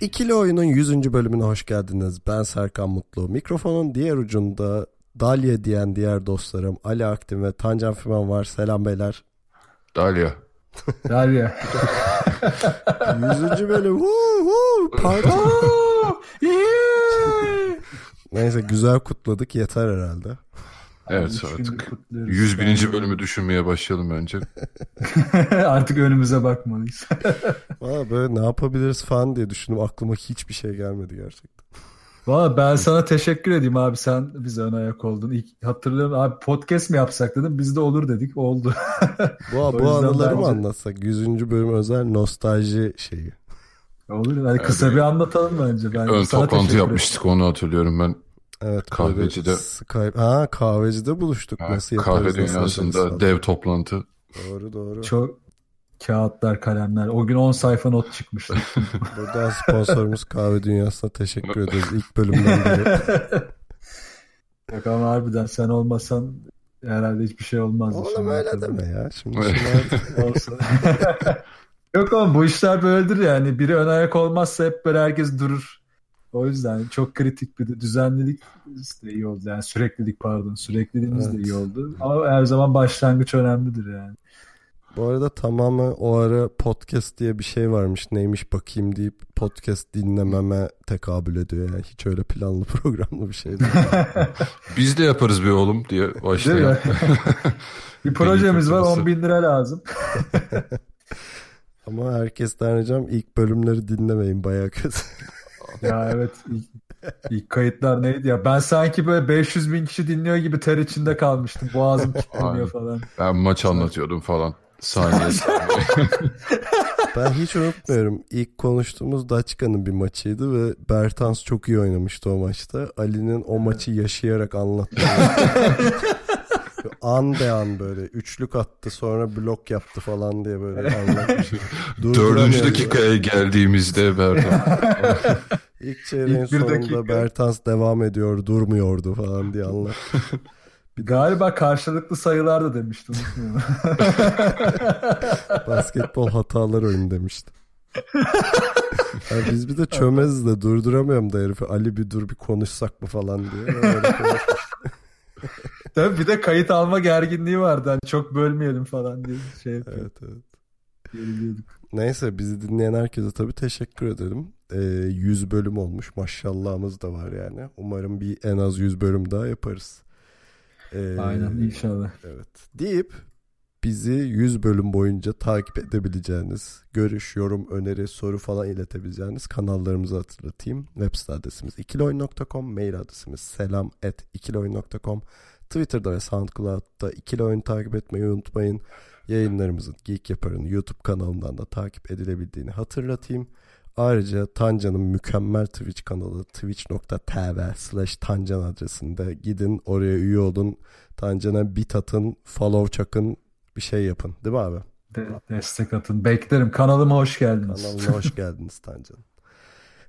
İkili Oyun'un 100. bölümüne hoş geldiniz. Ben Serkan Mutlu. Mikrofonun diğer ucunda Dalya diyen diğer dostlarım Ali Aktin ve Tancan Fümen var. Selam beyler. Dalya. Derya. 100. bölüm. Woo, woo, parti. Neyse güzel kutladık yeter herhalde. Evet artık kutluyoruz. 101. bölümü düşünmeye başlayalım bence. Artık önümüze bakmalıyız. Valla böyle ne yapabiliriz falan diye düşündüm. Aklıma hiçbir şey gelmedi gerçekten. Valla ben sana teşekkür edeyim abi sen bize ön ayak oldun. İlk hatırlıyorum abi podcast mi yapsak dedim. Biz de olur dedik. Oldu. Bu, bu anıları mı anlatsak? 100. bölüm özel nostalji şeyi. olur. Hadi kısa bir anlatalım bence. Ben Ön sana toplantı yapmıştık onu hatırlıyorum ben. Evet Kahvecide. Skype. Ha kahvecide buluştuk. Ha, Nasıl yaparız? Kahve nasıl dünyasında falan. dev toplantı. Doğru doğru. Çok kağıtlar, kalemler. O gün 10 sayfa not çıkmıştı. Buradan sponsorumuz Kahve Dünyası'na teşekkür ederiz. İlk bölümden beri. Yok ama harbiden sen olmasan herhalde hiçbir şey olmazdı. Oğlum öyle hatırlıyorum. deme ya. Şimdi, şimdi Olsun. Yok oğlum bu işler böyledir yani. Biri ön ayak olmazsa hep böyle herkes durur. O yüzden çok kritik bir de düzenlilik de iyi oldu. Yani süreklilik pardon. Sürekliliğimiz de Evet. iyi oldu. Ama her zaman başlangıç önemlidir yani. bu arada tamamı o ara podcast diye bir şey varmış. Neymiş bakayım deyip podcast dinlememe tekabül ediyor. Yani hiç öyle planlı programlı bir şey değil. Biz de yaparız bir oğlum diye başlayan. bir projemiz var fırtınası. 10 bin lira lazım. Ama herkesten ricam ilk bölümleri dinlemeyin. Bayağı kötü. Ya evet ilk, ilk kayıtlar neydi ya? Ben sanki böyle 500 bin kişi dinliyor gibi ter içinde kalmıştım. Boğazım kilitleniyor falan. Ben maç anlatıyordum falan. Saniye saniye. Ben hiç unutmuyorum. İlk konuştuğumuz Daçka'nın bir maçıydı ve Bertans çok iyi oynamıştı o maçta. Ali'nin o maçı yaşayarak anlattığı. an be an böyle üçlük attı sonra blok yaptı falan diye böyle anlatmış. Dördüncü dakikaya geldiğimizde Bertan. İlk çeyreğin İlk sonunda dakika. Bertans devam ediyor durmuyordu falan diye anlat. Galiba karşılıklı sayılar da demiştim. Basketbol hatalar oyunu demişti. Yani biz bir de çömeziz de durduramıyorum da herifi. Ali bir dur bir konuşsak mı falan diye. Konuşmuş. Tabii bir de kayıt alma gerginliği vardı. Hani çok bölmeyelim falan diye şey yapıyorduk. evet evet. geriliyorduk. Neyse bizi dinleyen herkese tabii teşekkür ederim. Ee, 100 bölüm olmuş. Maşallahımız da var yani. Umarım bir en az 100 bölüm daha yaparız. Ee, Aynen inşallah. Evet. Deyip bizi 100 bölüm boyunca takip edebileceğiniz, görüş, yorum, öneri, soru falan iletebileceğiniz kanallarımızı hatırlatayım. Web site adresimiz ikiloyun.com, mail adresimiz selam at ikiloyun.com. Twitter'da ve SoundCloud'da ikili oyun takip etmeyi unutmayın. Yayınlarımızın Geek Yapar'ın YouTube kanalından da takip edilebildiğini hatırlatayım. Ayrıca Tancan'ın mükemmel Twitch kanalı twitch.tv slash Tancan adresinde gidin oraya üye olun. Tancan'a bit atın, follow çakın, bir şey yapın. Değil mi abi? De- destek atın. Beklerim. Kanalıma hoş geldiniz. Kanalıma hoş geldiniz Tancan.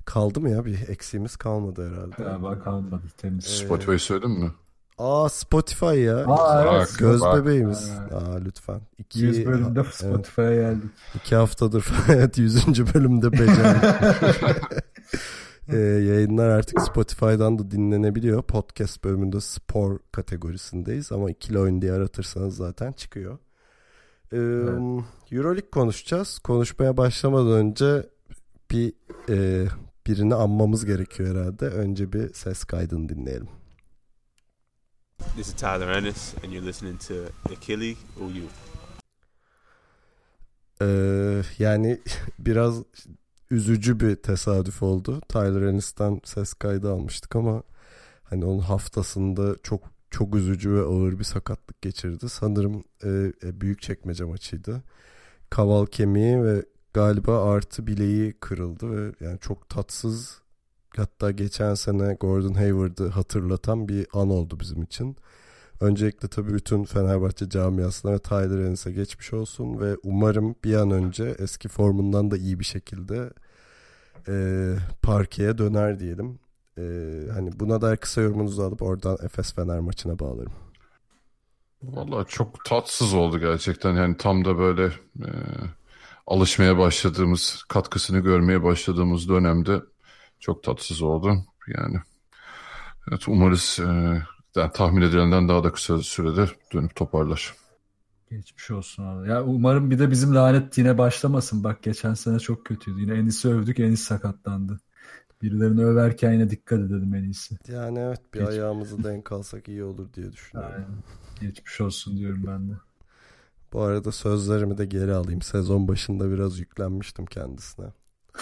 Kaldı mı ya? Bir eksiğimiz kalmadı herhalde. Galiba kalmadı temiz. Spotify söyledin mi? Aa Spotify ya. Aa, evet. Bak, Göz bak. bebeğimiz. Evet. Aa lütfen. İki, 100 bölümde Evet, Spotify'a geldik. iki haftadır evet 100. bölümde becerdik. Ee, yayınlar artık Spotify'dan da dinlenebiliyor. Podcast bölümünde spor kategorisindeyiz ama ikili oyun diye aratırsanız zaten çıkıyor. Ee, Euroleague konuşacağız. Konuşmaya başlamadan önce bir e, birini anmamız gerekiyor herhalde. Önce bir ses kaydını dinleyelim. This is Tyler Ennis, and you're listening to Achille OU. Ee, yani biraz üzücü bir tesadüf oldu. Tyler Ennis'ten ses kaydı almıştık ama hani onun haftasında çok çok üzücü ve ağır bir sakatlık geçirdi. Sanırım e, e, büyük çekmece maçıydı. Kaval kemiği ve galiba artı bileği kırıldı ve yani çok tatsız hatta geçen sene Gordon Hayward'ı hatırlatan bir an oldu bizim için. Öncelikle tabii bütün Fenerbahçe camiasına ve Tyler Ennis'e geçmiş olsun ve umarım bir an önce eski formundan da iyi bir şekilde e, parkeye döner diyelim. E, hani buna dair kısa yorumunuzu alıp oradan Efes Fener maçına bağlarım. Valla çok tatsız oldu gerçekten. Yani tam da böyle e, alışmaya başladığımız, katkısını görmeye başladığımız dönemde çok tatsız oldu. Yani evet, umarız e, yani tahmin edilenden daha da kısa sürede dönüp toparlar. Geçmiş olsun abi. Ya umarım bir de bizim lanet yine başlamasın. Bak geçen sene çok kötüydü. Yine Enis'i övdük, Enis sakatlandı. Birilerini överken yine dikkat edelim en iyisi. Yani evet bir Geç- ayağımızı denk alsak iyi olur diye düşünüyorum. Aynen. Geçmiş olsun diyorum ben de. Bu arada sözlerimi de geri alayım. Sezon başında biraz yüklenmiştim kendisine.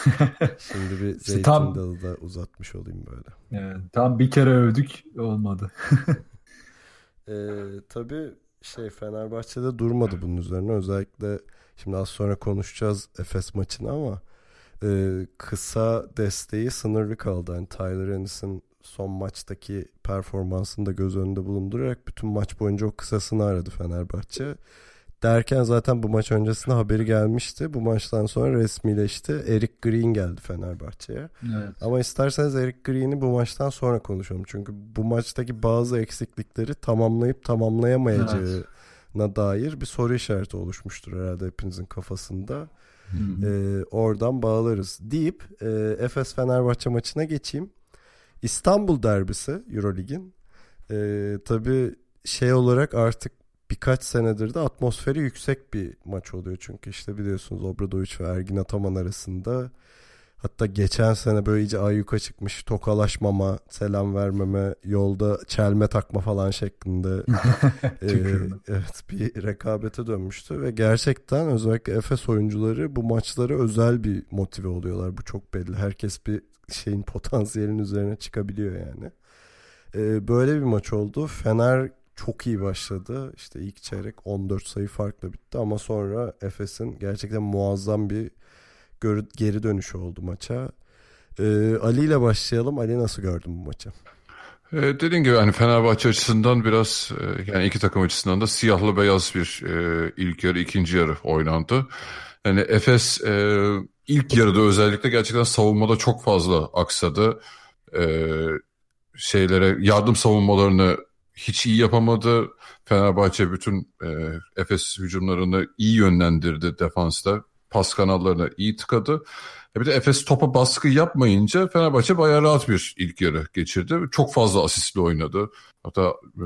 Şimdi bir İşte zeytin tam- dalı da uzatmış olayım böyle. Evet, tam bir kere övdük olmadı. Ee, tabii şey Fenerbahçe'de durmadı bunun üzerine. Özellikle şimdi az sonra konuşacağız Efes maçını ama e, kısa desteği sınırlı kaldı. Yani Tyler Ennis'in son maçtaki performansını da göz önünde bulundurarak bütün maç boyunca o kısasını aradı Fenerbahçe. Derken zaten bu maç öncesinde haberi gelmişti. Bu maçtan sonra resmileşti. Eric Green geldi Fenerbahçe'ye. Evet. Ama isterseniz Eric Green'i bu maçtan sonra konuşalım. Çünkü bu maçtaki bazı eksiklikleri tamamlayıp tamamlayamayacağına dair bir soru işareti oluşmuştur herhalde hepinizin kafasında. Ee, oradan bağlarız deyip e, Efes Fenerbahçe maçına geçeyim. İstanbul derbisi Eurolig'in. Ee, tabii şey olarak artık birkaç senedir de atmosferi yüksek bir maç oluyor. Çünkü işte biliyorsunuz Obradoviç ve Ergin Ataman arasında hatta geçen sene böyle iyice ayyuka çıkmış tokalaşmama, selam vermeme, yolda çelme takma falan şeklinde e, evet bir rekabete dönmüştü ve gerçekten özellikle Efes oyuncuları bu maçlara özel bir motive oluyorlar. Bu çok belli. Herkes bir şeyin potansiyelin üzerine çıkabiliyor yani. E, böyle bir maç oldu. Fener çok iyi başladı. İşte ilk çeyrek 14 sayı farkla bitti ama sonra Efes'in gerçekten muazzam bir geri, dönüşü oldu maça. Ee, Ali ile başlayalım. Ali nasıl gördün bu maçı? E, dediğim gibi hani Fenerbahçe açısından biraz e, yani iki takım açısından da siyahlı beyaz bir e, ilk yarı ikinci yarı oynandı. Yani Efes e, ilk yarıda özellikle gerçekten savunmada çok fazla aksadı. E, şeylere yardım savunmalarını hiç iyi yapamadı. Fenerbahçe bütün e, Efes hücumlarını iyi yönlendirdi defansta. Pas kanallarını iyi tıkadı. E bir de Efes topa baskı yapmayınca Fenerbahçe bayağı rahat bir ilk yarı geçirdi. Çok fazla asistli oynadı. Hatta e,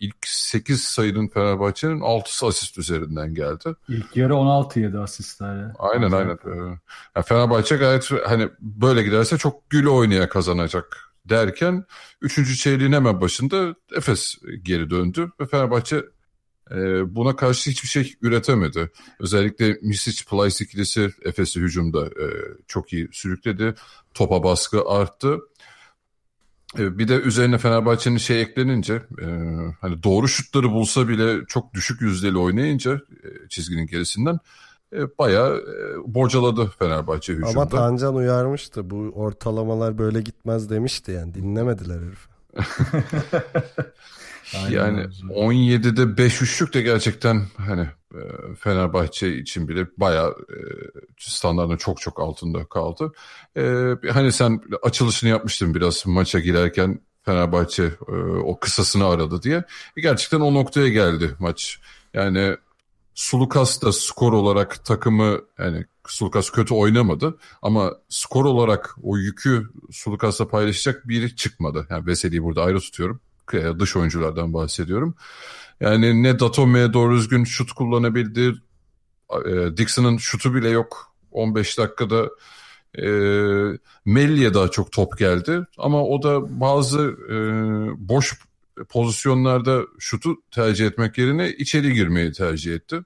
ilk 8 sayının Fenerbahçe'nin 6'sı asist üzerinden geldi. İlk yarı 16 yedi asistlerle. Aynen aynen. Ee, yani Fenerbahçe gayet hani böyle giderse çok gül oynaya kazanacak derken 3. çeyreğin hemen başında Efes geri döndü ve Fenerbahçe e, buna karşı hiçbir şey üretemedi. Özellikle Misic Plyce ikilisi Efes'i hücumda e, çok iyi sürükledi. Topa baskı arttı. E, bir de üzerine Fenerbahçe'nin şey eklenince hani doğru şutları bulsa bile çok düşük yüzdeli oynayınca çizginin gerisinden e, bayağı e, bocaladı Fenerbahçe hücumda. Ama Tancan uyarmıştı. Bu ortalamalar böyle gitmez demişti yani. Dinlemediler herif. Yani öyle. 17'de 5 üçlük de gerçekten hani e, Fenerbahçe için bile bayağı e, standartın çok çok altında kaldı. E, hani sen açılışını yapmıştın biraz maça girerken Fenerbahçe e, o kısasını aradı diye. E, gerçekten o noktaya geldi maç. Yani Sulukas da skor olarak takımı yani Sulukas kötü oynamadı ama skor olarak o yükü Sulukas'la paylaşacak biri çıkmadı. Yani Veseli'yi burada ayrı tutuyorum. Dış oyunculardan bahsediyorum. Yani ne Datome'ye doğru düzgün şut kullanabildi. E, Dixon'ın şutu bile yok. 15 dakikada e, Melli'ye daha çok top geldi. Ama o da bazı e, boş pozisyonlarda şutu tercih etmek yerine içeri girmeyi tercih etti.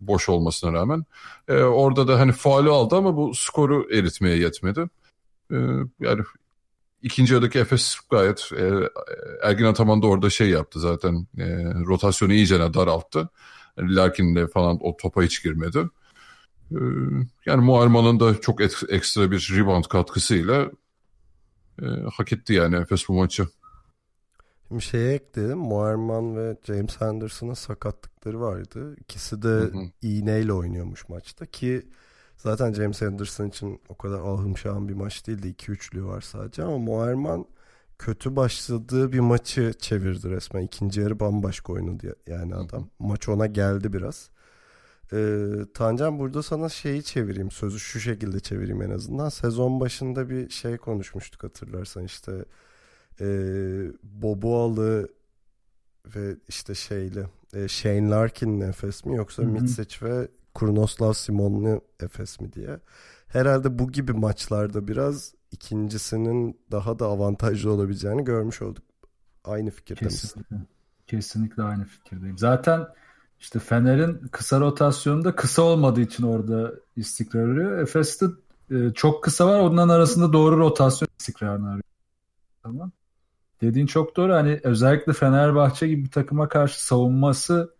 Boş olmasına rağmen. E, orada da hani faali aldı ama bu skoru eritmeye yetmedi. E, yani ikinci yarıdaki Efes gayet e, Ergin Ataman da orada şey yaptı zaten e, rotasyonu iyice daralttı. Yani Larkin'le falan o topa hiç girmedi. Ee, yani Muharman'ın da çok ekstra bir rebound katkısıyla e, hak etti yani Efes bu maçı. Şimdi şeye ekledim. Muharman ve James Henderson'ın sakatlıkları vardı. İkisi de hı hı. iğneyle oynuyormuş maçta ki zaten James Henderson için o kadar ahım şahım bir maç değildi. 2 üçlü var sadece ama Muharman kötü başladığı bir maçı çevirdi resmen. İkinci yarı bambaşka oynadı yani adam. Hı. Maç ona geldi biraz. Ee, Tancan burada sana şeyi çevireyim. Sözü şu şekilde çevireyim en azından. Sezon başında bir şey konuşmuştuk hatırlarsan işte e, Boboalı ve işte şeyle e, Shane Larkin'in Efes mi yoksa Mitsic ve Kurnoslav Simon'lu Efes mi diye. Herhalde bu gibi maçlarda biraz ikincisinin daha da avantajlı olabileceğini görmüş olduk. Aynı fikirde Kesinlikle. misin? Kesinlikle aynı fikirdeyim. Zaten işte Fener'in kısa rotasyonunda kısa olmadığı için orada istikrar arıyor. Efes'te e, çok kısa var. Onların arasında doğru rotasyon istikrarını arıyor. Tamam. Dediğin çok doğru. Hani özellikle Fenerbahçe gibi bir takıma karşı savunması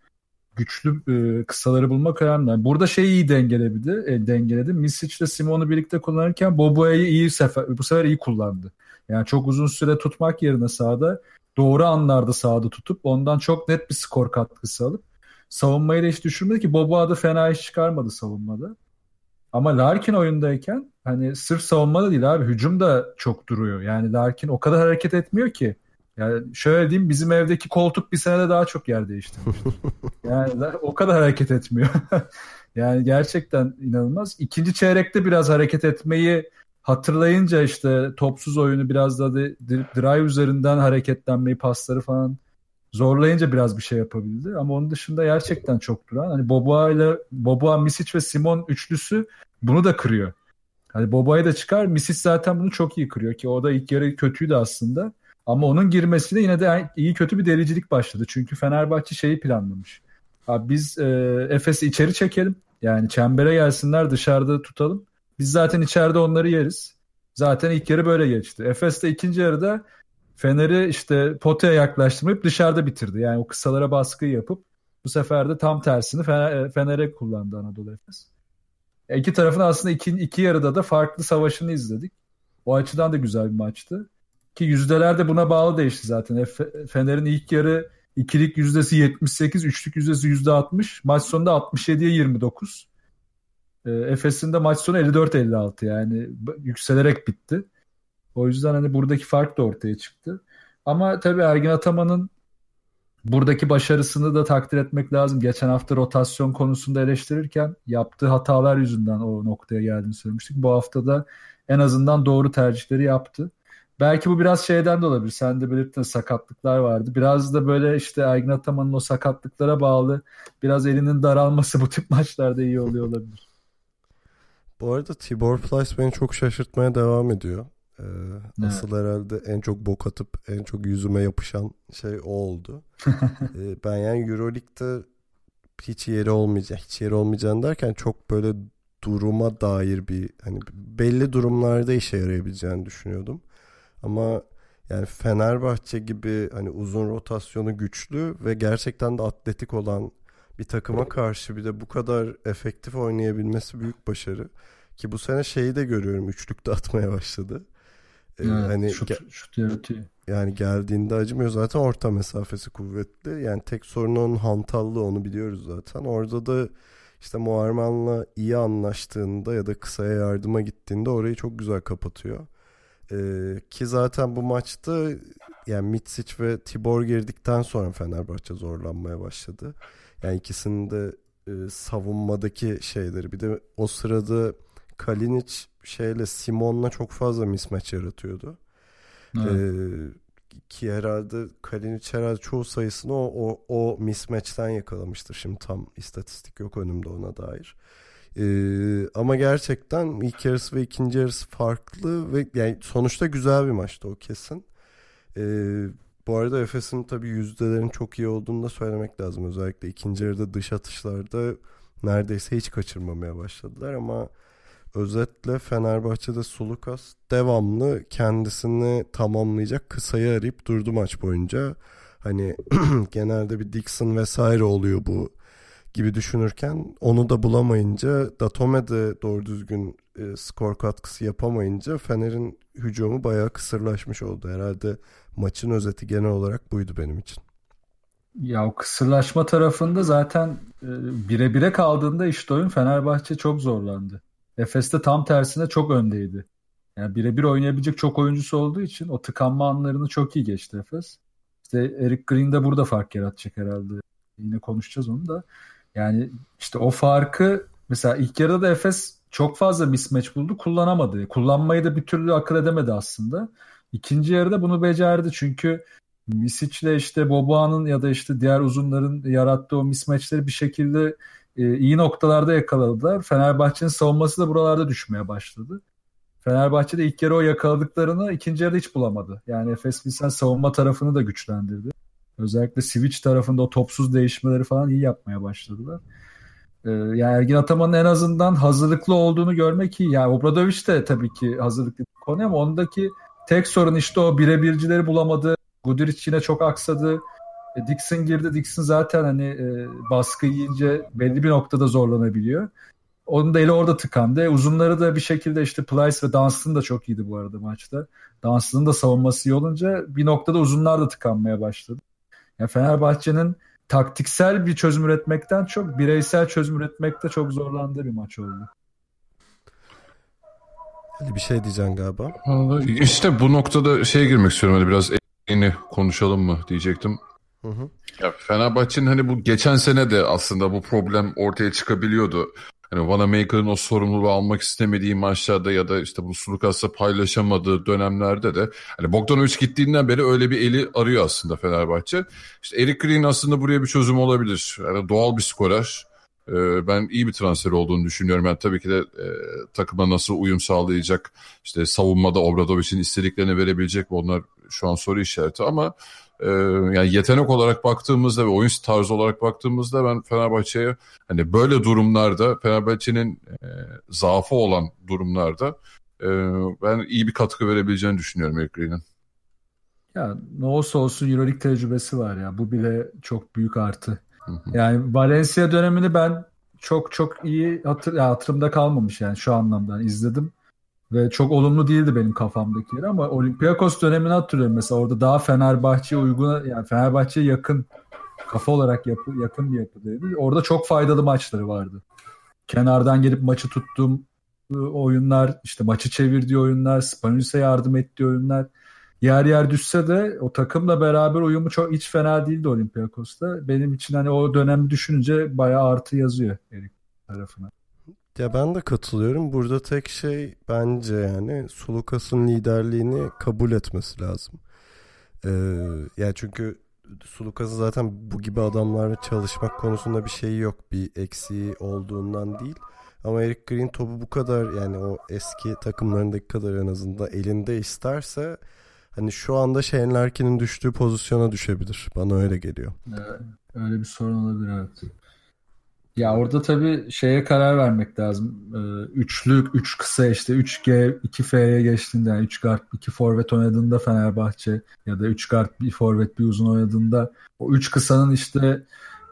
güçlü e, kısaları bulmak önemli. Yani burada şeyi iyi dengeledi. E, dengeledi. Misic ile Simon'u birlikte kullanırken Boboa'yı iyi sefer, bu sefer iyi kullandı. Yani çok uzun süre tutmak yerine sahada doğru anlarda sahada tutup ondan çok net bir skor katkısı alıp savunmayı da hiç düşürmedi ki Boboa da fena iş çıkarmadı savunmada. Ama Larkin oyundayken hani sırf savunmada değil abi hücum da çok duruyor. Yani Larkin o kadar hareket etmiyor ki. Yani şöyle diyeyim bizim evdeki koltuk bir senede daha çok yer değiştirmiştir. yani o kadar hareket etmiyor. yani gerçekten inanılmaz. İkinci çeyrekte biraz hareket etmeyi hatırlayınca işte topsuz oyunu biraz da drive üzerinden hareketlenmeyi pasları falan zorlayınca biraz bir şey yapabildi. Ama onun dışında gerçekten çok duran. Hani Boboa ile Boboa, Misic ve Simon üçlüsü bunu da kırıyor. Hani Boboa'yı da çıkar. Misic zaten bunu çok iyi kırıyor ki o da ilk yarı kötüydü aslında. Ama onun girmesiyle yine de iyi kötü bir delicilik başladı. Çünkü Fenerbahçe şeyi planlamış. Abi biz e, Efes'i içeri çekelim. Yani çembere gelsinler dışarıda tutalım. Biz zaten içeride onları yeriz. Zaten ilk yarı böyle geçti. Efes de ikinci yarıda Fener'i işte potaya yaklaştırmayıp dışarıda bitirdi. Yani o kısalara baskı yapıp bu sefer de tam tersini Fener, Fener'e kullandı Anadolu Efes. E, iki tarafın aslında iki, iki yarıda da farklı savaşını izledik. O açıdan da güzel bir maçtı. Ki yüzdeler de buna bağlı değişti zaten. Fener'in ilk yarı ikilik yüzdesi 78, üçlük yüzdesi yüzde 60. Maç sonunda 67'ye 29. E, Efes'in de maç sonu 54-56 yani yükselerek bitti. O yüzden hani buradaki fark da ortaya çıktı. Ama tabii Ergin Ataman'ın buradaki başarısını da takdir etmek lazım. Geçen hafta rotasyon konusunda eleştirirken yaptığı hatalar yüzünden o noktaya geldiğini söylemiştik. Bu hafta da en azından doğru tercihleri yaptı. Belki bu biraz şeyden de olabilir. Sen de belirttin sakatlıklar vardı. Biraz da böyle işte Ergin Ataman'ın o sakatlıklara bağlı biraz elinin daralması bu tip maçlarda iyi oluyor olabilir. Bu arada Tibor Plyce beni çok şaşırtmaya devam ediyor. Ee, evet. Asıl herhalde en çok bok atıp en çok yüzüme yapışan şey o oldu. ee, ben yani Euroleague'de hiç yeri olmayacak, hiç yeri olmayacağını derken çok böyle duruma dair bir hani belli durumlarda işe yarayabileceğini düşünüyordum. Ama yani Fenerbahçe gibi hani uzun rotasyonu güçlü ve gerçekten de atletik olan bir takıma karşı bir de bu kadar efektif oynayabilmesi büyük başarı. Ki bu sene şeyi de görüyorum üçlükte atmaya başladı. Ee, evet, hani şut, ge- şut yaratıyor. Yani geldiğinde acımıyor zaten orta mesafesi kuvvetli. Yani tek sorunu onun hantallığı onu biliyoruz zaten. Orada da işte Muharman'la iyi anlaştığında ya da kısaya yardıma gittiğinde orayı çok güzel kapatıyor. Ee, ki zaten bu maçta yani Mitsic ve Tibor girdikten sonra Fenerbahçe zorlanmaya başladı. Yani ikisinin de e, savunmadaki şeyleri bir de o sırada Kalinic şeyle Simon'la çok fazla mismatch yaratıyordu. Evet. Ee, ki herhalde Kalinic herhalde çoğu sayısını o, o, o mismatch'ten yakalamıştır. Şimdi tam istatistik yok önümde ona dair. Ee, ama gerçekten ilk yarısı ve ikinci yarısı farklı ve yani sonuçta güzel bir maçtı o kesin. Ee, bu arada Efes'in tabii yüzdelerin çok iyi olduğunu da söylemek lazım. Özellikle ikinci yarıda dış atışlarda neredeyse hiç kaçırmamaya başladılar ama özetle Fenerbahçe'de Sulukas devamlı kendisini tamamlayacak kısayı arayıp durdu maç boyunca. Hani genelde bir Dixon vesaire oluyor bu gibi düşünürken onu da bulamayınca Datome de doğru düzgün e, skor katkısı yapamayınca Fener'in hücumu bayağı kısırlaşmış oldu. Herhalde maçın özeti genel olarak buydu benim için. Ya o kısırlaşma tarafında zaten e, bire bire kaldığında işte oyun Fenerbahçe çok zorlandı. Efes'te tam tersine çok öndeydi. Yani birebir oynayabilecek çok oyuncusu olduğu için o tıkanma anlarını çok iyi geçti Efes. İşte Eric Green de burada fark yaratacak herhalde. Yine konuşacağız onu da. Yani işte o farkı mesela ilk yarıda da Efes çok fazla mismatch buldu kullanamadı. Kullanmayı da bir türlü akıl edemedi aslında. İkinci yarıda bunu becerdi çünkü Misic'le işte Boboa'nın ya da işte diğer uzunların yarattığı o mismatchleri bir şekilde iyi noktalarda yakaladılar. Fenerbahçe'nin savunması da buralarda düşmeye başladı. Fenerbahçe de ilk yarı o yakaladıklarını ikinci yarıda hiç bulamadı. Yani Efes Pilsen savunma tarafını da güçlendirdi. Özellikle switch tarafında o topsuz değişmeleri falan iyi yapmaya başladılar. Ee, yani Ergin Ataman'ın en azından hazırlıklı olduğunu görmek iyi. Yani Obradoviç de tabii ki hazırlıklı bir konu ama ondaki tek sorun işte o birebircileri bulamadı. Guduric yine çok aksadı. E, Dixon girdi. Dixon zaten hani e, baskı yiyince belli bir noktada zorlanabiliyor. Onun da eli orada tıkandı. E, uzunları da bir şekilde işte Plyce ve Dunstan da çok iyiydi bu arada maçta. Dunstan'ın da savunması iyi olunca bir noktada uzunlar da tıkanmaya başladı. Yani Fenerbahçe'nin taktiksel bir çözüm üretmekten çok bireysel çözüm üretmekte çok zorlandığı bir maç oldu. Bir şey diyeceksin galiba. İşte bu noktada şey girmek istiyorum. Hani biraz yeni konuşalım mı diyecektim. Hı hı. Ya Fenerbahçe'nin hani bu geçen sene de aslında bu problem ortaya çıkabiliyordu. Hani Vanamaker'ın o sorumluluğu almak istemediği maçlarda ya da işte bu Sulukas'la paylaşamadığı dönemlerde de hani Bogdanovic gittiğinden beri öyle bir eli arıyor aslında Fenerbahçe. İşte Eric Green aslında buraya bir çözüm olabilir. Yani doğal bir skorer. Ee, ben iyi bir transfer olduğunu düşünüyorum. Yani tabii ki de e, takıma nasıl uyum sağlayacak, işte savunmada Obradovic'in istediklerini verebilecek mi onlar şu an soru işareti ama e, yani yetenek olarak baktığımızda ve oyun tarzı olarak baktığımızda ben Fenerbahçe'ye hani böyle durumlarda Fenerbahçe'nin e, zaafı olan durumlarda e, ben iyi bir katkı verebileceğini düşünüyorum Green'in. Ya ne olsa olsun Euroleague tecrübesi var ya. Bu bile çok büyük artı. Yani Valencia dönemini ben çok çok iyi hatır, ya hatırımda kalmamış yani şu anlamda izledim. Ve çok olumlu değildi benim kafamdaki yer ama Olympiakos dönemini hatırlıyorum mesela orada daha Fenerbahçe'ye uygun yani Fenerbahçe'ye yakın kafa olarak yapı, yakın bir yapıdaydı. Orada çok faydalı maçları vardı. Kenardan gelip maçı tuttuğum ıı, oyunlar, işte maçı çevirdiği oyunlar, Spanulis'e yardım ettiği oyunlar. Yer yer düşse de o takımla beraber uyumu çok hiç fena değildi Olympiakos'ta. Benim için hani o dönemi düşününce bayağı artı yazıyor Erik tarafına. Ya ben de katılıyorum. Burada tek şey bence yani Sulukas'ın liderliğini kabul etmesi lazım. Ee, ya çünkü Sulukas'ın zaten bu gibi adamlarla çalışmak konusunda bir şeyi yok. Bir eksiği olduğundan değil. Ama Eric Green topu bu kadar yani o eski takımlarındaki kadar en azından elinde isterse hani şu anda Shane Larkin'in düştüğü pozisyona düşebilir. Bana öyle geliyor. Evet, öyle bir sorun olabilir evet. Ya orada tabii şeye karar vermek lazım. Ee, üçlü, üç kısa işte 3G, 2F'ye geçtiğinde yani 3 guard, 2 forvet oynadığında Fenerbahçe ya da 3 guard, bir forvet, bir uzun oynadığında o 3 kısanın işte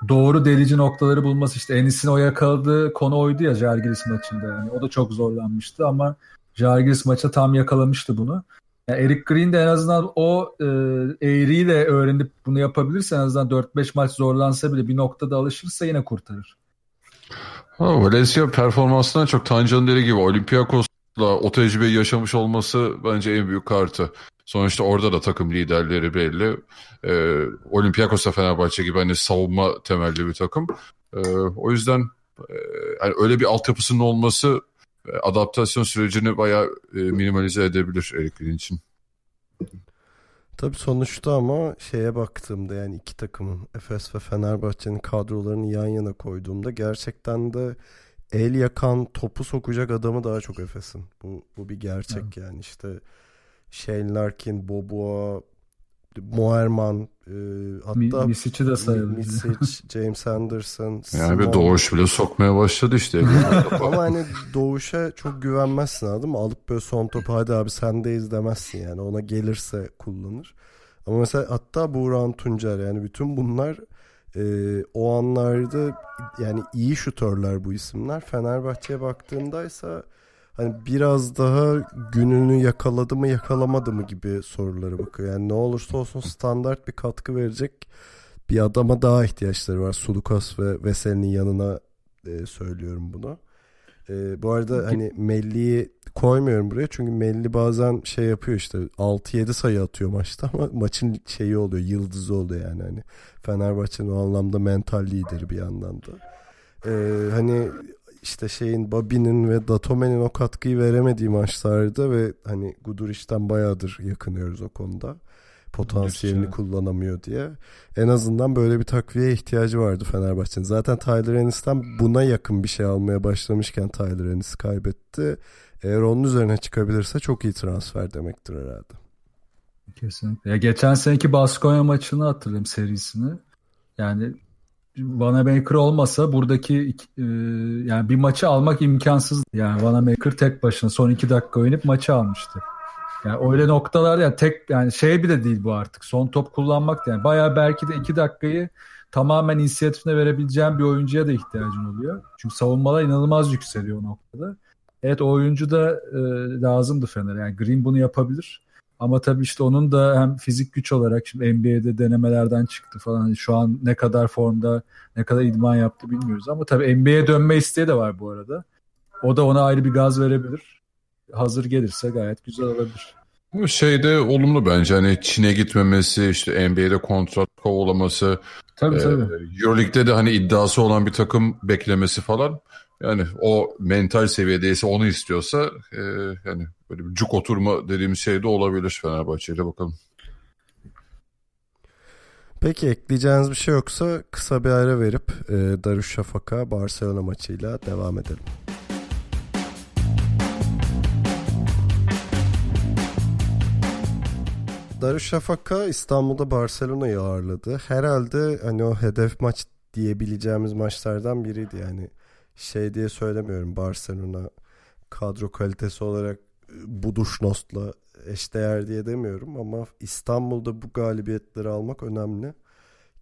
doğru delici noktaları bulması işte Enis'in o yakaladığı konu oydu ya Jargiris maçında yani. O da çok zorlanmıştı ama Jargiris maça tam yakalamıştı bunu. Yani Eric Green de en azından o e, eğriyle öğrenip bunu yapabilirse en azından 4-5 maç zorlansa bile bir noktada alışırsa yine kurtarır. Ha, Valencia performansından çok Tancan dediği gibi Olympiakos'la o tecrübeyi yaşamış olması bence en büyük kartı. Sonuçta orada da takım liderleri belli. Ee, Olympiakos'la Fenerbahçe gibi hani savunma temelli bir takım. Ee, o yüzden e, hani öyle bir altyapısının olması e, adaptasyon sürecini bayağı e, minimalize edebilir Green için. Tabii sonuçta ama şeye baktığımda yani iki takımın Efes ve Fenerbahçe'nin kadrolarını yan yana koyduğumda gerçekten de el yakan topu sokacak adamı daha çok Efes'in. Bu, bu bir gerçek evet. yani işte Shane Larkin, Boboa, Moerman e, hatta Misic'i de sayabilir. Misic, James Anderson. Yani bir Doğuş bile sokmaya başladı işte. Ama hani Doğuş'a çok güvenmezsin anladın mı? Alıp böyle son topu hadi abi sendeyiz demezsin yani. Ona gelirse kullanır. Ama mesela hatta Buğra Tuncer yani bütün bunlar Ee, o anlarda yani iyi şutörler bu isimler. Fenerbahçe'ye baktığındaysa hani biraz daha gününü yakaladı mı yakalamadı mı gibi sorulara bakıyor. Yani ne olursa olsun standart bir katkı verecek bir adama daha ihtiyaçları var. Sulukas ve Veseli'nin yanına e, söylüyorum bunu. E, bu arada hani Melli'yi koymuyorum buraya çünkü Melli bazen şey yapıyor işte 6-7 sayı atıyor maçta ama maçın şeyi oluyor yıldızı oluyor yani hani Fenerbahçe'nin o anlamda mental lideri bir yandan da. E, hani işte şeyin Babi'nin ve Datome'nin o katkıyı veremediği maçlarda ve hani Guduric'den bayağıdır yakınıyoruz o konuda. Potansiyelini Guduric, kullanamıyor diye. En azından böyle bir takviye ihtiyacı vardı Fenerbahçe'nin. Zaten Tyler Ennis'ten buna yakın bir şey almaya başlamışken Tyler Ennis kaybetti. Eğer onun üzerine çıkabilirse çok iyi transfer demektir herhalde. Kesinlikle. Ya geçen seneki Baskonya maçını hatırlayayım serisini. Yani Vanamaker olmasa buradaki e, yani bir maçı almak imkansız. Yani Vanamaker tek başına son iki dakika oynayıp maçı almıştı. Yani öyle noktalar yani tek yani şey bile değil bu artık. Son top kullanmak yani bayağı belki de iki dakikayı tamamen inisiyatifine verebileceğin bir oyuncuya da ihtiyacın oluyor. Çünkü savunmalar inanılmaz yükseliyor o noktada. Evet o oyuncu da e, lazımdı Fener'e. Yani Green bunu yapabilir. Ama tabii işte onun da hem fizik güç olarak şimdi NBA'de denemelerden çıktı falan. Hani şu an ne kadar formda, ne kadar idman yaptı bilmiyoruz. Ama tabii NBA'ye dönme isteği de var bu arada. O da ona ayrı bir gaz verebilir. Hazır gelirse gayet güzel olabilir. Bu şeyde olumlu bence hani Çin'e gitmemesi işte NBA'de kontrat kovalaması Tabii e, tabii. Euroleague'de de hani iddiası olan bir takım beklemesi falan yani o mental seviyedeyse onu istiyorsa e, yani böyle bir cuk oturma dediğimiz şey de olabilir Fenerbahçe'yle bakalım. Peki ekleyeceğiniz bir şey yoksa kısa bir ara verip e, Darüşşafaka Barcelona maçıyla devam edelim. Darüşşafaka İstanbul'da Barcelona'yı ağırladı. Herhalde hani o hedef maç diyebileceğimiz maçlardan biriydi yani. Şey diye söylemiyorum Barcelona kadro kalitesi olarak e, Buduşnos'la eşdeğer diye demiyorum ama İstanbul'da bu galibiyetleri almak önemli.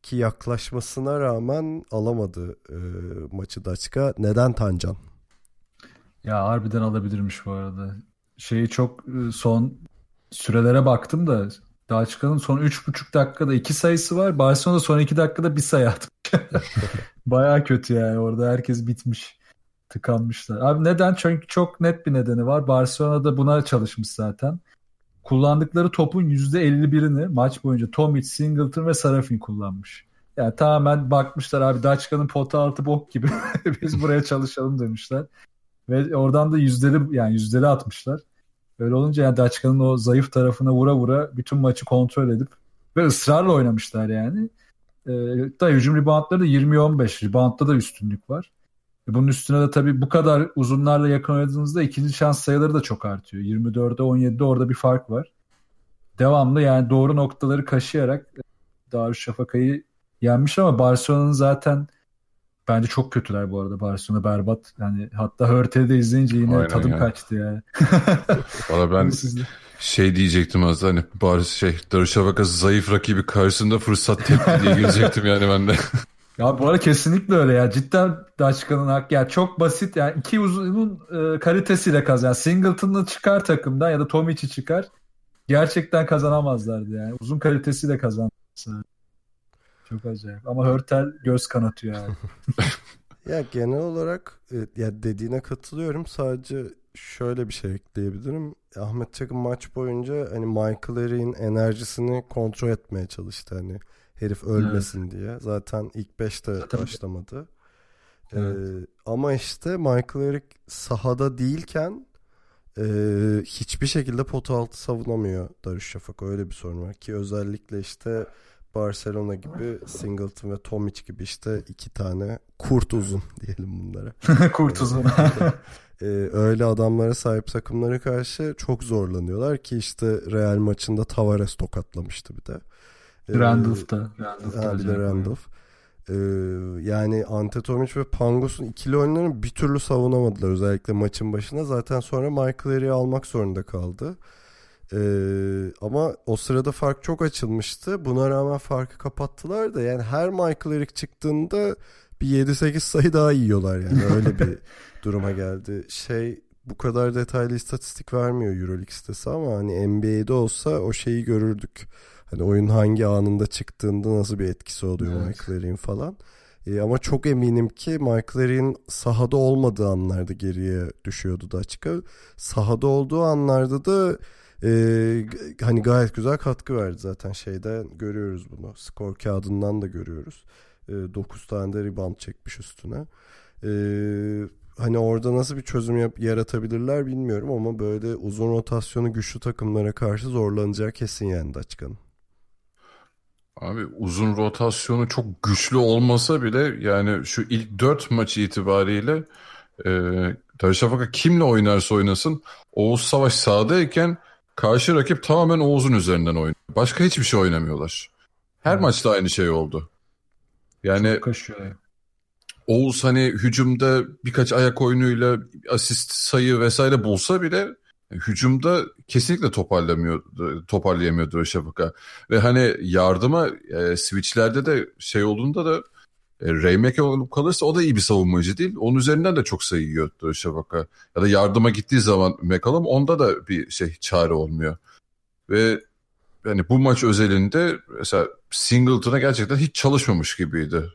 Ki yaklaşmasına rağmen alamadı e, maçı Daçka. Neden Tancan? Ya harbiden alabilirmiş bu arada. Şeyi çok e, son sürelere baktım da Daçka'nın son 3,5 dakikada 2 sayısı var. Barcelona son 2 dakikada bir sayı atmış. Baya kötü yani orada herkes bitmiş. Tıkanmışlar. Abi neden? Çünkü çok net bir nedeni var. Barcelona da buna çalışmış zaten. Kullandıkları topun %51'ini maç boyunca Tomic, Singleton ve Sarafin kullanmış. Yani tamamen bakmışlar abi Daçka'nın pota altı bok gibi. Biz buraya çalışalım demişler. Ve oradan da yüzdeli yani yüzdeli atmışlar. Öyle olunca yani Daçka'nın o zayıf tarafına vura vura bütün maçı kontrol edip ve ısrarla oynamışlar yani. Ee, da hücum reboundları da 20-15. Reboundda da üstünlük var. E bunun üstüne de tabii bu kadar uzunlarla yakın oynadığınızda ikinci şans sayıları da çok artıyor. 24'e 17'de orada bir fark var. Devamlı yani doğru noktaları kaşıyarak e, Darüşşafaka'yı yenmiş ama Barcelona'nın zaten bence çok kötüler bu arada. Barcelona berbat. Yani hatta Hörtel'i de izleyince yine Aynen tadım yani. kaçtı yani. Valla ben şey diyecektim az hani bari şey Darüşşafaka zayıf rakibi karşısında fırsat tepki diye girecektim yani ben de. Ya bu arada kesinlikle öyle ya. Cidden Daçka'nın hak ya çok basit yani iki uzunun e, kalitesiyle kazan. Yani Singleton'ı çıkar takımdan ya da Tomic'i çıkar. Gerçekten kazanamazlardı yani. Uzun kalitesiyle kazanmışlar. Çok acayip. Ama Hörtel göz kanatıyor yani. Ya genel olarak e, ya dediğine katılıyorum. Sadece şöyle bir şey ekleyebilirim. Ahmet Çakın maç boyunca hani Michael Erik'in enerjisini kontrol etmeye çalıştı hani herif ölmesin diye. Zaten ilk 5'te Zaten- başlamadı. Evet. Ee, ama işte Michael Erik sahada değilken e, hiçbir şekilde pota altı savunamıyor Darüşşafaka. Öyle bir sorun var ki özellikle işte Barcelona gibi Singleton ve Tomic gibi işte iki tane kurt uzun diyelim bunlara. Kurt uzun. Ee, öyle adamlara sahip takımlara karşı çok zorlanıyorlar ki işte Real maçında Tavares tokatlamıştı bir de. Ee, Randolph da. Randolph da Ha, bir de. Randolph. Ee, yani Antetomic ve Pangos'un ikili oyunlarını bir türlü savunamadılar özellikle maçın başında. Zaten sonra Michael Erik'i almak zorunda kaldı. Ee, ama o sırada fark çok açılmıştı. Buna rağmen farkı kapattılar da yani her Michael Eric çıktığında bir 7-8 sayı daha yiyorlar yani öyle bir duruma geldi. Şey bu kadar detaylı istatistik vermiyor Euroleague sitesi ama hani NBA'de olsa o şeyi görürdük. Hani oyun hangi anında çıktığında nasıl bir etkisi oluyor evet. Michael Eric'in falan. E, ama çok eminim ki Michael Eric'in sahada olmadığı anlarda geriye düşüyordu da açık. Sahada olduğu anlarda da e, hani gayet güzel katkı verdi zaten şeyde görüyoruz bunu. Skor kağıdından da görüyoruz. E, 9 tane de rebound çekmiş üstüne. E, hani orada nasıl bir çözüm yap yaratabilirler bilmiyorum ama böyle uzun rotasyonu güçlü takımlara karşı zorlanacak kesin yani Daçkan'ın. Abi uzun rotasyonu çok güçlü olmasa bile yani şu ilk dört maç itibariyle e, Darüşşafaka kimle oynarsa oynasın Oğuz Savaş sahadayken karşı rakip tamamen Oğuz'un üzerinden oynuyor. Başka hiçbir şey oynamıyorlar. Her evet. maçta aynı şey oldu. Yani Oğuz hani hücumda birkaç ayak oyunuyla asist sayı vesaire bulsa bile hücumda kesinlikle toparlamıyor toparlayamıyordu Darüşşafaka. Ve hani yardıma e, switchlerde de şey olduğunda da e, Raymaker olup kalırsa o da iyi bir savunmacı değil. Onun üzerinden de çok sayı yiyor Darüşşafaka. Ya da yardıma gittiği zaman McCallum onda da bir şey çare olmuyor. Ve yani bu maç özelinde mesela Singleton'a gerçekten hiç çalışmamış gibiydi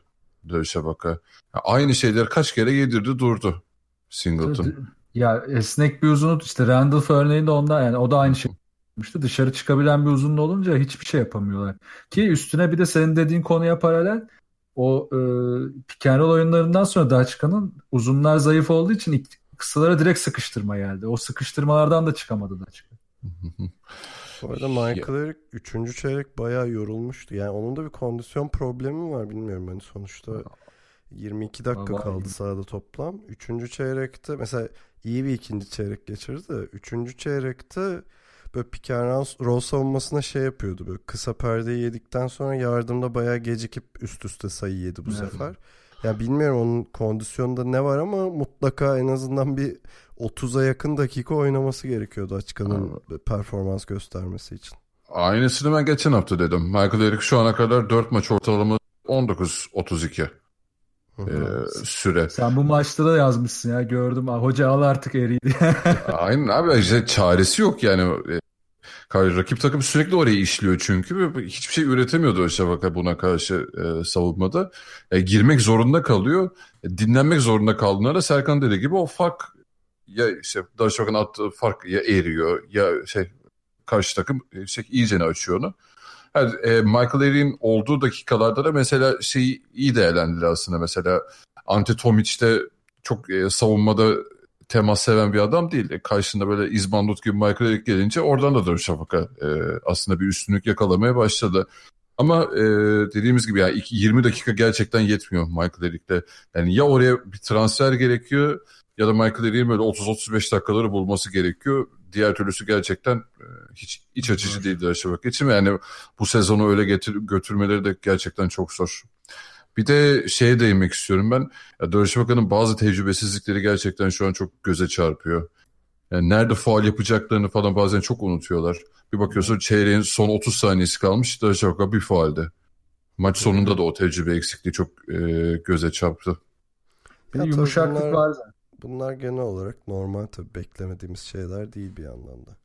Darüşşafaka. Yani aynı şeyler kaç kere yedirdi durdu Singleton. Ya esnek bir uzunluk işte Randolph örneğinde ondan yani o da aynı şey yapmıştı. Dışarı çıkabilen bir uzunluğu olunca hiçbir şey yapamıyorlar. Ki üstüne bir de senin dediğin konuya paralel o e, pick oyunlarından sonra Daçka'nın uzunlar zayıf olduğu için kısalara direkt sıkıştırma geldi. O sıkıştırmalardan da çıkamadı Daçka. Bu arada Michael Eric 3. çeyrek bayağı yorulmuştu. Yani onun da bir kondisyon problemi var bilmiyorum hani sonuçta 22 dakika Ama kaldı sahada toplam. 3. çeyrekte mesela iyi bir ikinci çeyrek geçirdi. Üçüncü çeyrekte böyle pick and roll savunmasına şey yapıyordu. Böyle kısa perdeyi yedikten sonra yardımda bayağı gecikip üst üste sayı yedi bu evet. sefer. Ya bilmiyorum onun kondisyonunda ne var ama mutlaka en azından bir 30'a yakın dakika oynaması gerekiyordu açıkanın performans göstermesi için. Aynısını ben geçen hafta dedim. Michael Eric şu ana kadar 4 maç ortalama 19-32 e, süre. Sen bu maçta da yazmışsın ya gördüm. Hoca al artık eriydi. Aynen abi işte çaresi yok yani. Rakip takım sürekli oraya işliyor çünkü. Hiçbir şey üretemiyordu Şavaka buna karşı e, savunmada. E, girmek zorunda kalıyor. E, dinlenmek zorunda kaldığında Serkan dediği gibi o fark ya işte Darüşşafaka'nın attığı fark ya eriyor ya şey karşı takım şey, iyicene açıyor onu. Yani, e, Michael Eric'in olduğu dakikalarda da mesela şeyi iyi değerlendiler aslında. Mesela Ante Tomic de çok e, savunmada temas seven bir adam değil. E, karşında böyle İzbandut gibi Michael Eric gelince oradan da Darüşşafaka e, aslında bir üstünlük yakalamaya başladı. Ama e, dediğimiz gibi yani 20 dakika gerçekten yetmiyor Michael Eric'te. Yani ya oraya bir transfer gerekiyor ya da Michael Eric'in böyle 30-35 dakikaları bulması gerekiyor. Diğer türlüsü gerçekten e, hiç iç açıcı evet. değildi Darüşşafaka için. Yani bu sezonu öyle getir, götürmeleri de gerçekten çok zor. Bir de şeye değinmek istiyorum ben. Ya Darüşşafaka'nın bazı tecrübesizlikleri gerçekten şu an çok göze çarpıyor. Yani nerede faal yapacaklarını falan bazen çok unutuyorlar. Bir bakıyorsun çeyreğin son 30 saniyesi kalmış Darüşşafaka bir faalde. Maç sonunda da o tecrübe eksikliği çok e, göze çarptı. Bir yumuşaklık var zaten. Bunlar genel olarak normal tabii beklemediğimiz şeyler değil bir yandan da.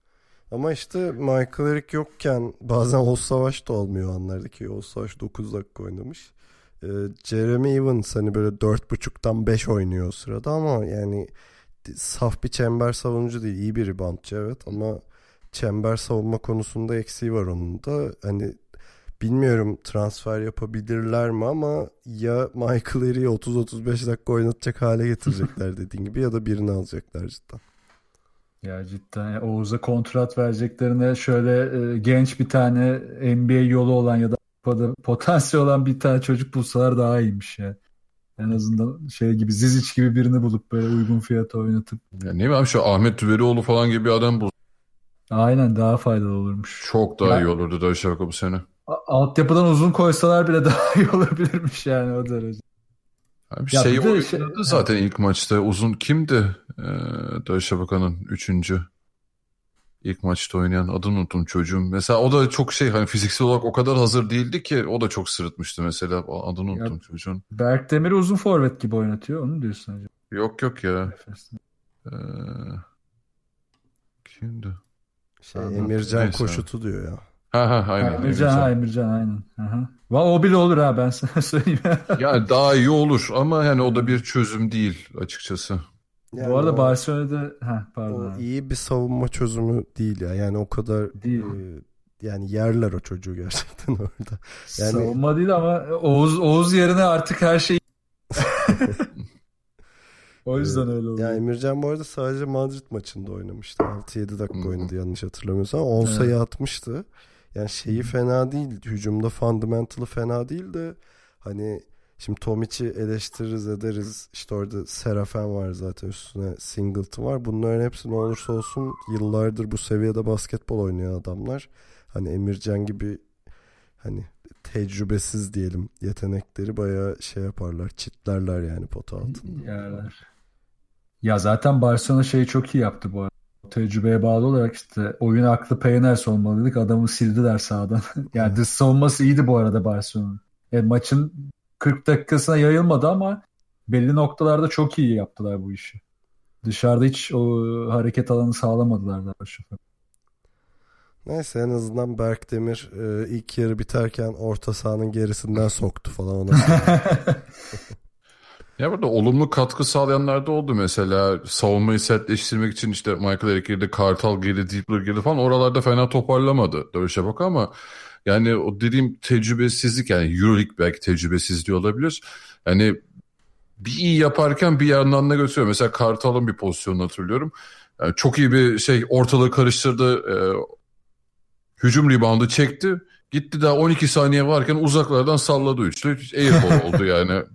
Ama işte Michael Eric yokken bazen Oğuz Savaş da olmuyor anlarda ki Oğuz Savaş 9 dakika oynamış. Ee, Jeremy Evans hani böyle 4.5'tan 5 oynuyor o sırada ama yani saf bir çember savunucu değil. iyi bir reboundçı evet ama çember savunma konusunda eksiği var onun da. Hani bilmiyorum transfer yapabilirler mi ama ya Michael Eric'i 30-35 dakika oynatacak hale getirecekler dediğin gibi ya da birini alacaklar cidden. Ya cidden ya Oğuz'a kontrat vereceklerine şöyle e, genç bir tane NBA yolu olan ya da potansiyel olan bir tane çocuk bulsalar daha iyiymiş ya. En azından şey gibi Zizic gibi birini bulup böyle uygun fiyata oynatıp. Ya ne bileyim şu Ahmet Tüverioğlu falan gibi bir adam bul. Aynen daha faydalı olurmuş. Çok daha ya, iyi olurdu da şaka bu sene. Altyapıdan uzun koysalar bile daha iyi olabilirmiş yani o derece. Abi ya şey oynadı şey, zaten ilk maçta uzun kimdi? Ee, Darüşşafaka'nın üçüncü. İlk maçta oynayan adını unuttum çocuğum. Mesela o da çok şey hani fiziksel olarak o kadar hazır değildi ki o da çok sırıtmıştı mesela. Adını unuttum Ya- çocuğun. Berk Demir'i uzun forvet gibi oynatıyor. Onu diyorsun acaba? Yok yok ya. Efes'te. Ee, kimdi? Şey. Emircan. Koşut'u diyor ya. Ha ha aynen. Ha, Emircan, ha, Emircan aynen. Aha. Va o bile olur ha ben sana söyleyeyim. Yani daha iyi olur ama yani o da bir çözüm değil açıkçası. Yani Bu arada o- Barcelona'da ha pardon. O iyi bir savunma çözümü değil ya. Yani o kadar Değil. e, yani yerler o çocuğu gerçekten orada. yani- Savunma değil ama Oğuz Oğuz yerine artık her şey O yüzden öyle oluyor. Yani Emircan bu arada sadece Madrid maçında oynamıştı. 6-7 dakika Hı. oynadı yanlış hatırlamıyorsam. 10 Evet. sayı atmıştı. Yani şeyi fena değil. Hücumda fundamental'ı fena değil de hani şimdi Tomic'i eleştiririz ederiz. İşte orada Serafen var zaten üstüne Singleton var. Bunların hepsi ne olursa olsun yıllardır bu seviyede basketbol oynayan adamlar. Hani Emircan gibi hani tecrübesiz diyelim yetenekleri bayağı şey yaparlar. Çitlerler yani pota altında. Yerler. Ya zaten Barcelona şeyi çok iyi yaptı bu arada. Tecrübeye bağlı olarak işte oyun aklı Peynes olmalıydık. Adamı sildiler sağdan. yani dış savunması iyiydi bu arada Barcelona'nın. E, maçın 40 dakikasına yayılmadı ama belli noktalarda çok iyi yaptılar bu işi. Dışarıda hiç o hareket alanı sağlamadılar daha şu Neyse en azından Berk Demir e, ilk yarı biterken orta sahanın gerisinden soktu falan ona. Ya burada olumlu katkı sağlayanlar da oldu mesela savunmayı sertleştirmek için işte Michael Eric girdi, Kartal girdi, Diepler girdi falan oralarda fena toparlamadı Dövüşe bak ama yani o dediğim tecrübesizlik yani Euroleague belki tecrübesizliği olabilir. Yani bir iyi yaparken bir yandan da götürüyor. Mesela Kartal'ın bir pozisyonunu hatırlıyorum. Yani çok iyi bir şey ortalığı karıştırdı. E, hücum reboundu çekti. Gitti daha 12 saniye varken uzaklardan salladı üçlü. Airball oldu yani.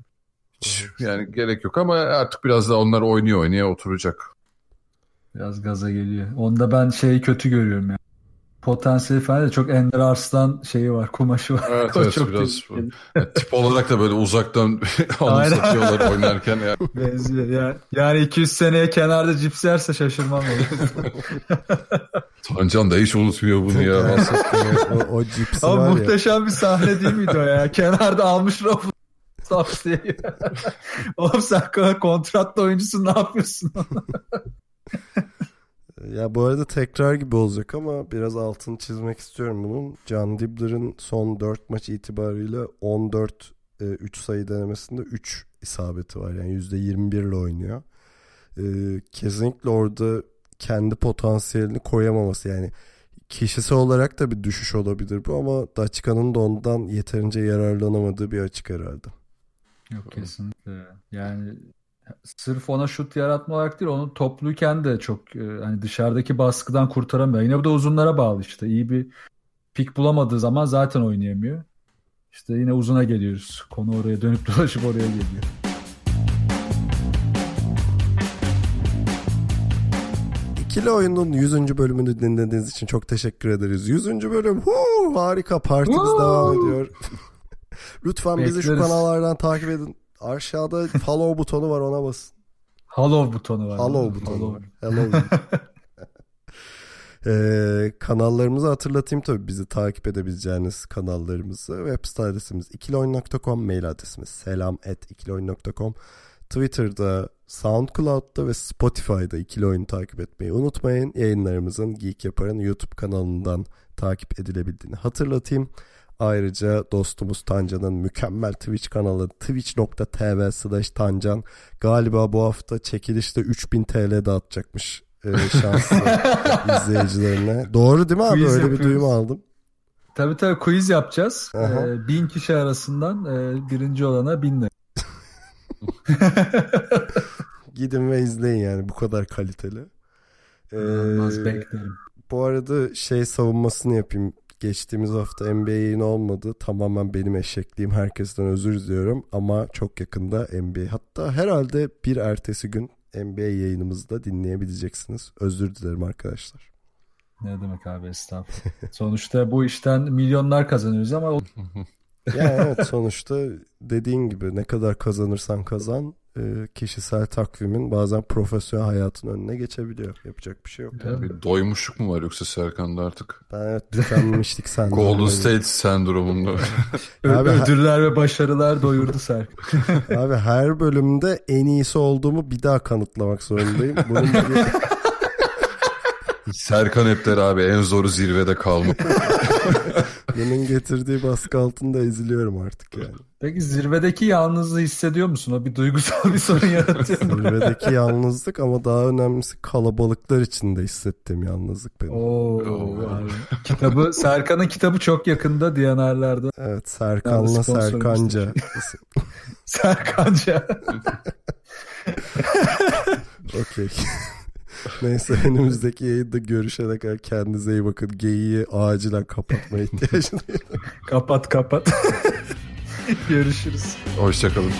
Yani gerek yok ama artık biraz daha onlar oynuyor oynaya oturacak. Biraz gaza geliyor. Onda ben şeyi kötü görüyorum ya. Potansiyeli falan da çok Ender Arslan şeyi var, kumaşı var. Evet, evet, çok biraz. Yani tip olarak da böyle uzaktan anımsatıyorlar oynarken. Yani. Benziyor. Yani, yani 200 seneye kenarda cips yerse şaşırmam olur. Tancan da hiç unutmuyor bunu ya. o, o cipsi Ama var ya. muhteşem bir sahne değil miydi o ya? Kenarda almış rafı Saps diye. Oğlum sen kontratlı oyuncusun ne yapıyorsun? Ya bu arada tekrar gibi olacak ama biraz altını çizmek istiyorum bunun. Can Dibbler'ın son 4 maç itibariyle 14 3 sayı denemesinde 3 isabeti var. Yani %21 ile oynuyor. E, kesinlikle orada kendi potansiyelini koyamaması yani kişisel olarak da bir düşüş olabilir bu ama Daçka'nın da ondan yeterince yararlanamadığı bir açık herhalde. Yok kesinlikle. Yani sırf ona şut yaratma olarak değil onu topluyken de çok e, hani dışarıdaki baskıdan kurtaramıyor. Yine bu da uzunlara bağlı işte. İyi bir pik bulamadığı zaman zaten oynayamıyor. İşte yine uzuna geliyoruz. Konu oraya dönüp dolaşıp oraya geliyor. İkili oyunun 100. bölümünü dinlediğiniz için çok teşekkür ederiz. 100. bölüm huu, harika partimiz Woo! devam ediyor. Lütfen bizi şu Bekleriz. kanallardan takip edin. Aşağıda follow butonu var ona basın. Hollow butonu var. Follow butonu var. Hollow. Hello. Ee, kanallarımızı hatırlatayım tabii bizi takip edebileceğiniz kanallarımızı. Web site adresimiz ikiloyun.com, mail adresimiz selam at ikiloyun.com. Twitter'da, SoundCloud'da ve Spotify'da ikili oyunu takip etmeyi unutmayın. Yayınlarımızın Geek Yapar'ın YouTube kanalından takip edilebildiğini hatırlatayım. Ayrıca dostumuz Tancan'ın mükemmel Twitch kanalı twitch.tv slash Tancan galiba bu hafta çekilişte 3000 TL dağıtacakmış e, şanslı izleyicilerine. Doğru değil mi abi? Quiz Öyle bir yapıyoruz. duyum aldım. Tabii tabii quiz yapacağız. Aha. Ee, bin kişi arasından e, birinci olana bin lira. Gidin ve izleyin yani bu kadar kaliteli. Ee, beklerim. bu arada şey savunmasını yapayım. Geçtiğimiz hafta NBA yayını olmadı. Tamamen benim eşekliğim. Herkesten özür diliyorum. Ama çok yakında NBA. Hatta herhalde bir ertesi gün NBA yayınımızı da dinleyebileceksiniz. Özür dilerim arkadaşlar. Ne demek abi estağfurullah. Sonuçta bu işten milyonlar kazanıyoruz ama Yani evet sonuçta dediğin gibi ne kadar kazanırsan kazan e, kişisel takvimin bazen profesyonel hayatın önüne geçebiliyor. Yapacak bir şey yok. Evet. Bir doymuşluk mu var yoksa Serkan'da artık? Ben evet tükenmişlik sendromu. Golden State sendromunda. Abi- ödüller ve başarılar doyurdu Serkan. Abi her bölümde en iyisi olduğumu bir daha kanıtlamak zorundayım. Bunun bir... Serkan hep der abi en zoru zirvede kalmak. Bunun getirdiği baskı altında eziliyorum artık yani. Peki zirvedeki yalnızlığı hissediyor musun? O bir duygusal bir sorun yaratıyor mu? Zirvedeki yalnızlık ama daha önemlisi kalabalıklar içinde hissettiğim yalnızlık benim. Oo, Oo. yani kitabı Serkan'ın kitabı çok yakında Diyanarlar'da. Evet Serkan'la Serkanca. Serkanca. Okey. Neyse önümüzdeki yayında görüşene kadar kendinize iyi bakın. Geyiği acilen kapatmaya ihtiyacım kapat kapat. Görüşürüz. Hoşçakalın.